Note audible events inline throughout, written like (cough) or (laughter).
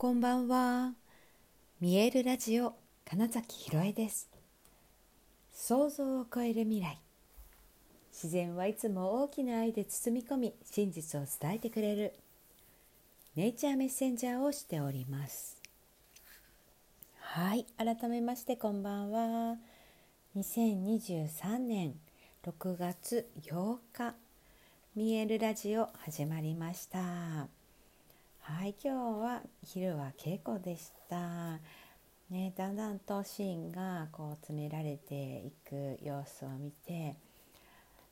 こんばんは。見えるラジオ金崎ひろえです。想像を超える未来。自然はいつも大きな愛で包み込み、真実を伝えてくれる。ネイチャーメッセンジャーをしております。はい、改めましてこんばんは。2023年6月8日、見えるラジオ始まりました。はい今日は昼は稽古でした、ね、だんだんとシーンがこう詰められていく様子を見て、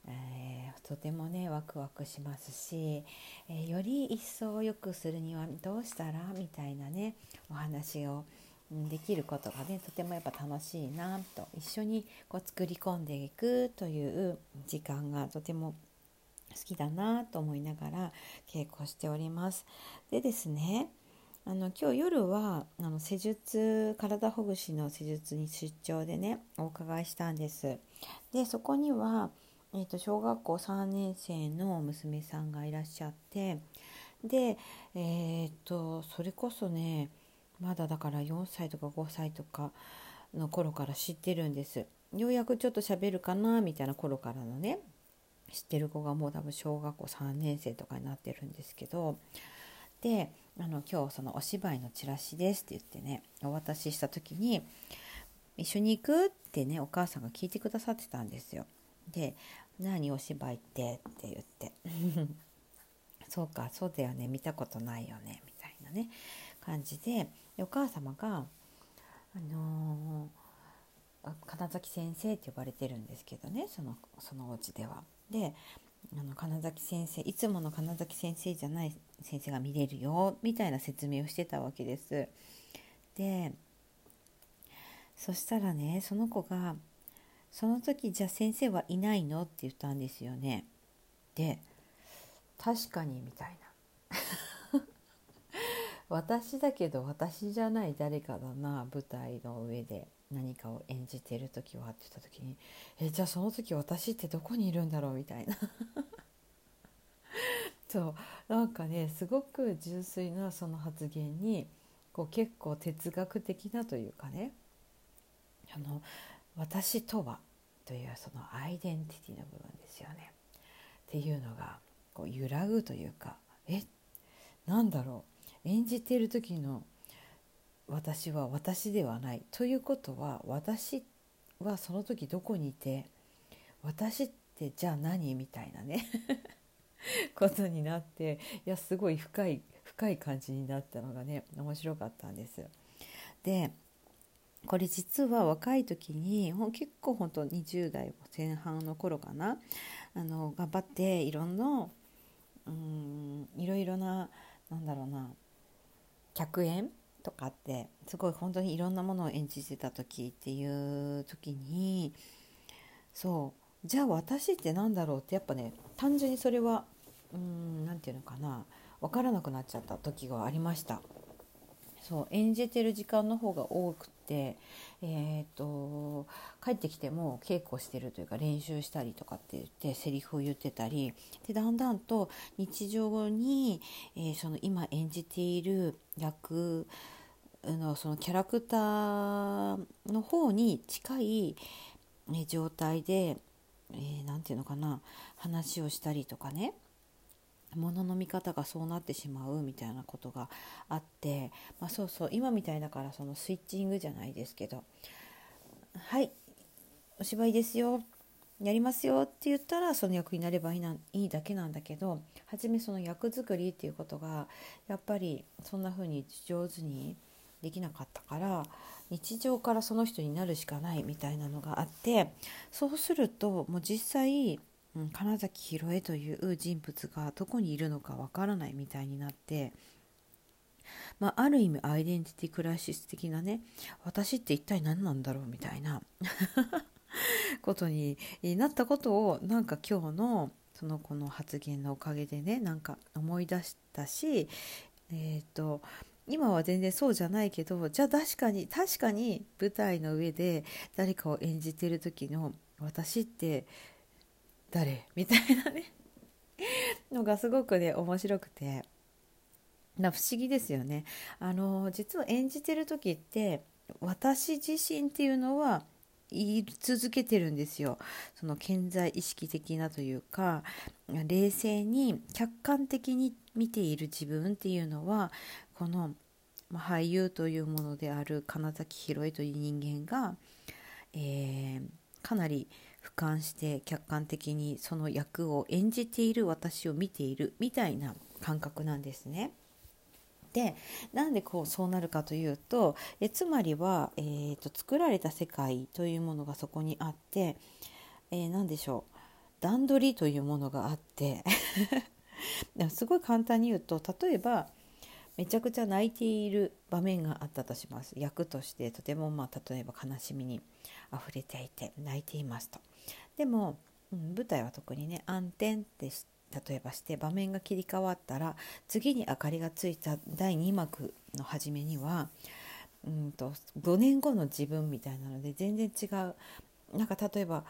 えー、とてもねワクワクしますし、えー、より一層良くするにはどうしたらみたいなねお話をできることがねとてもやっぱ楽しいなと一緒にこう作り込んでいくという時間がとても好きだなと思いながら稽古しております。でですねあの今日夜はあの施術体ほぐしの施術に出張でねお伺いしたんです。でそこには、えーと、小学校3年生の娘さんがいらっしゃってでえっ、ー、とそれこそねまだだから4歳とか5歳とかの頃から知ってるんです。ようやくちょっと喋るかなみたいな頃からのね知ってる子がもう多分小学校3年生とかになってるんですけどであの今日そのお芝居のチラシですって言ってねお渡しした時に一緒に行くってねお母さんが聞いてくださってたんですよ。で「何お芝居って」って言って「(laughs) そうかそうだよね見たことないよね」みたいなね感じででお母様があのー金崎先生って呼ばれてるんですけどねそのそのお家では。であの金崎先生いつもの金崎先生じゃない先生が見れるよみたいな説明をしてたわけです。でそしたらねその子が「その時じゃあ先生はいないの?」って言ったんですよね。で確かにみたいな私だけど私じゃない誰かだな舞台の上で。何かを演じてる時はって言った時にえじゃあその時私ってどこにいるんだろうみたいな。(laughs) そう。なんかねすごく純粋なその発言にこう結構哲学的なというかね。あの私とはというそのアイデンティティの部分ですよね。っていうのがこう揺らぐというかえなんだろう。演じている時の私は私ではないということは私はその時どこにいて私ってじゃあ何みたいなね (laughs) ことになっていやすごい深い深い感じになったのがね面白かったんです。でこれ実は若い時に結構本当20代前半の頃かなあの頑張っていろんなうんいろいろななんだろうな客演とかってすごい本当にいろんなものを演じてた時っていう時にそうじゃあ私って何だろうってやっぱね単純にそれはうん何て言うのかな分からなくなっちゃった時がありました。そう演じてる時間の方が多く、えーと、帰ってきても稽古してるというか練習したりとかって言ってセリフを言ってたりでだんだんと日常に、えー、その今演じている役のそのキャラクターの方に近い、ね、状態で何、えー、て言うのかな話をしたりとかね。ものの見方がそうなってしまうみたいなことがあって、まあ、そうそう今みたいだからそのスイッチングじゃないですけど「はいお芝居ですよやりますよ」って言ったらその役になればいいないいだけなんだけど初めその役作りっていうことがやっぱりそんな風に上手にできなかったから日常からその人になるしかないみたいなのがあってそうするともう実際、うん、金崎ひろえという人物がどこにいるのかわからないみたいになって。まあ、ある意味アイデンティティクライシス的なね私って一体何なんだろうみたいな (laughs) ことになったことをなんか今日のその子の発言のおかげでねなんか思い出したしえっ、ー、と今は全然そうじゃないけどじゃあ確かに確かに舞台の上で誰かを演じてる時の私って誰？みたいなね。のがすごくね面白くて。な不思議ですよね。あの実は演じてる時って私自身っていうのは言い続けてるんですよ。その健在意識的なというか冷静に客観的に見ている自分っていうのはこの、俳優というものである金崎宏恵という人間が、えー、かなり俯瞰して客観的にその役を演じている私を見ているみたいな感覚なんですね。でなんでこうそうなるかというとえつまりは、えーと、作られた世界というものがそこにあって、えー、何でしょう段取りというものがあって (laughs) すごい簡単に言うと例えばめちゃくちゃ泣いている場面があったとします。役としてとてもまあ例えば悲しみに溢れていて泣いていますと。でも、うん、舞台は特にね暗転って例えばして場面が切り替わったら次に明かりがついた第2幕の初めにはうんと5年後の自分みたいなので全然違う。なんか例えば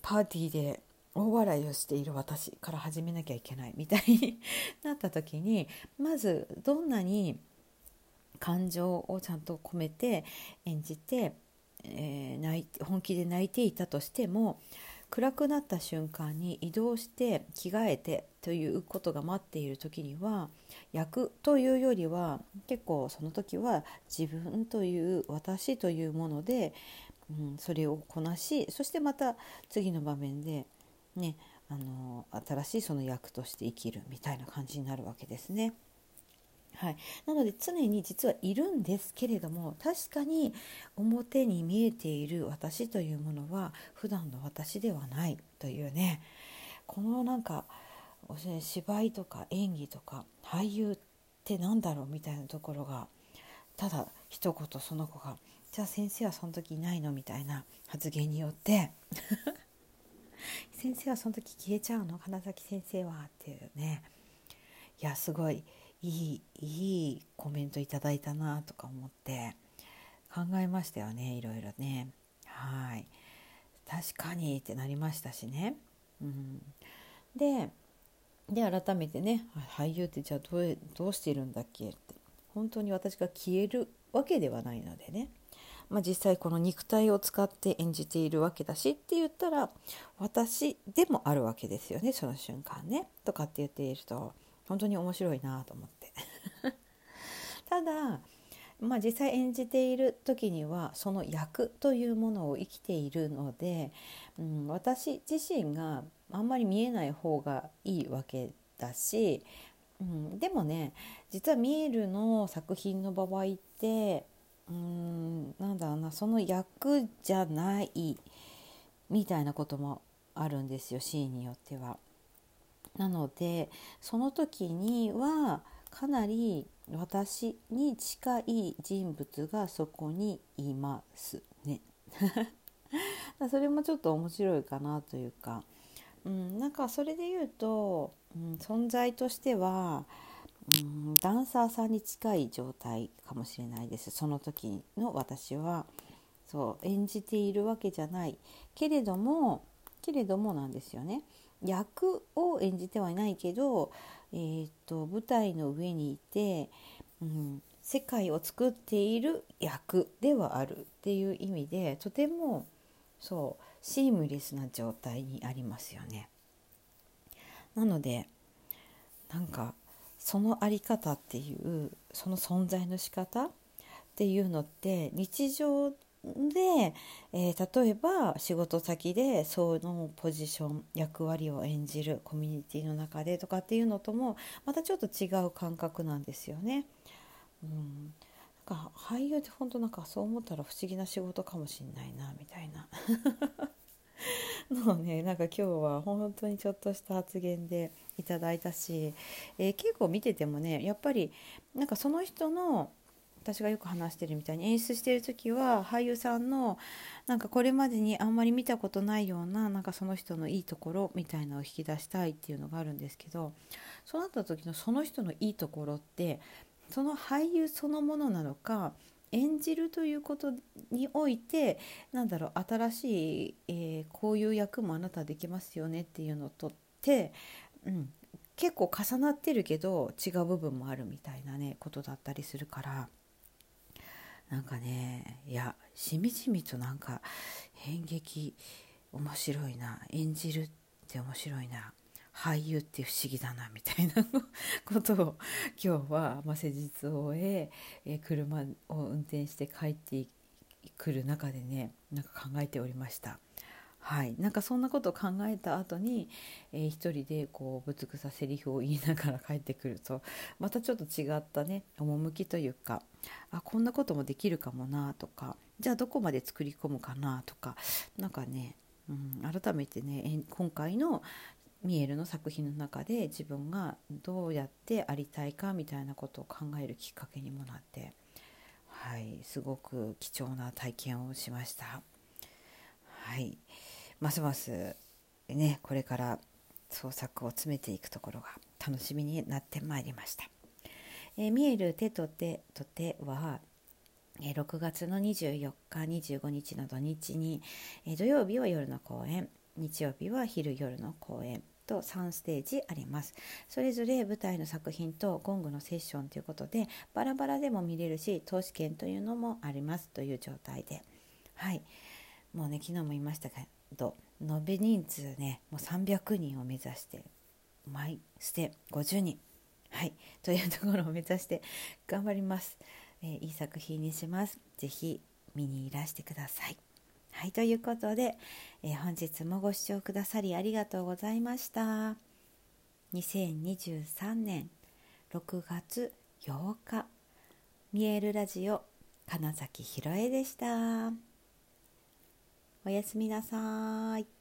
パーティーで大笑いをしている私から始めなきゃいけないみたいになった時にまずどんなに感情をちゃんと込めて演じて、えー、泣い本気で泣いていたとしても暗くなった瞬間に移動して着替えてということが待っている時には役というよりは結構その時は自分という私というもので、うん、それをこなしそしてまた次の場面でねあの新しいその役として生きるみたいな感じになるわけですね。はい、なので常に実はいるんですけれども確かに表に見えている私というものは普段の私ではないというねこのなんか芝居とか演技とか俳優って何だろうみたいなところがただ一言その子が「じゃあ先生はその時いないの?」みたいな発言によって先生はその時消えちゃうの？花咲先生はっていうね。いやすごいいいいいコメントいただいたなとか思って。考えましたよねいろいろね。はい。確かにってなりましたしね、うん、でで改めてね俳優ってじゃあどうどうしているんだっけって。本当に私が消えるわけではないのでね、まあ、実際この肉体を使って演じているわけだしって言ったら私でもあるわけですよねその瞬間ね。とかって言っていると本当に面白いなと思って。(laughs) ただまあ実際演じている時にはその役というものを生きているので、うん、私自身があんまり見えない方がいいわけだし、うん、でもね実はミエルの作品の場合ってうんなんだろうなその役じゃないみたいなこともあるんですよシーンによっては。なのでその時にはかなり私に近い人物がそこにいますね。(laughs) それもちょっと面白いかなというか、うん、なんかそれで言うと、うん、存在としては、うん、ダンサーさんに近い状態かもしれないですその時の私はそう演じているわけじゃないけれどもけれどもなんですよね。役を演じてはいないけど、えーと、舞台の上にいて、うん、世界を作っている役ではあるっていう意味でとてもそうシームレスな状態にありますよね。なのでなんかその在り方っていうその存在の仕方っていうのって日常で、えー、例えば仕事先でそのポジション役割を演じるコミュニティの中でとかっていうのともまたちょっと違う感覚なんですよね。うん、なんか俳優って本当なんかそう思ったら不思議な仕事かもしんないなみたいな。(laughs) のねなんか今日は本当にちょっとした発言でいただいたし、えー、結構見ててもねやっぱりなんかその人の私がよく話してるみたいに演出してる時は俳優さんのなんかこれまでにあんまり見たことないようななんかその人のいいところみたいなのを引き出したいっていうのがあるんですけどそうなった時のその人のいいところってその俳優そのものなのか演じるということにおいてなんだろう新しい、えー、こういう役もあなたできますよねっていうのをとって、うん、結構重なってるけど違う部分もあるみたいなねことだったりするからなんかねいやしみじみとなんか演劇面白いな演じるって面白いな俳優って不思議だなみたいな (laughs) ことを今日は、まあ、施術を終ええ車を運転して帰ってくる中でねなんか考えておりました。はい、なんかそんなことを考えた後に、えー、一人でこうぶつくさセリフを言いながら帰ってくるとまたちょっと違ったね趣というかあこんなこともできるかもなとかじゃあどこまで作り込むかなとかなんかね、うん、改めてね今回のミエルの作品の中で自分がどうやってありたいかみたいなことを考えるきっかけにもなって、はい、すごく貴重な体験をしました。はいますますねこれから創作を詰めていくところが楽しみになってまいりました。えー、見える手と手と手は、え、6月の24日25日の土日に、え、土曜日は夜の公演日曜日は昼夜の公演と3ステージあります。それぞれ舞台の作品とゴングのセッションということでバラバラでも見れるし投資券というのもありますという状態で。はい。もうね昨日も言いましたけど延べ人数ねもう300人を目指して毎ステ50人。はい。というところを目指して頑張ります、えー、いい作品にします。是非見にいらしてください。はい。ということで、えー、本日もご視聴くださりありがとうございました。2023年6月8日。見えるラジオ金崎ひろえでした。おやすみなさい。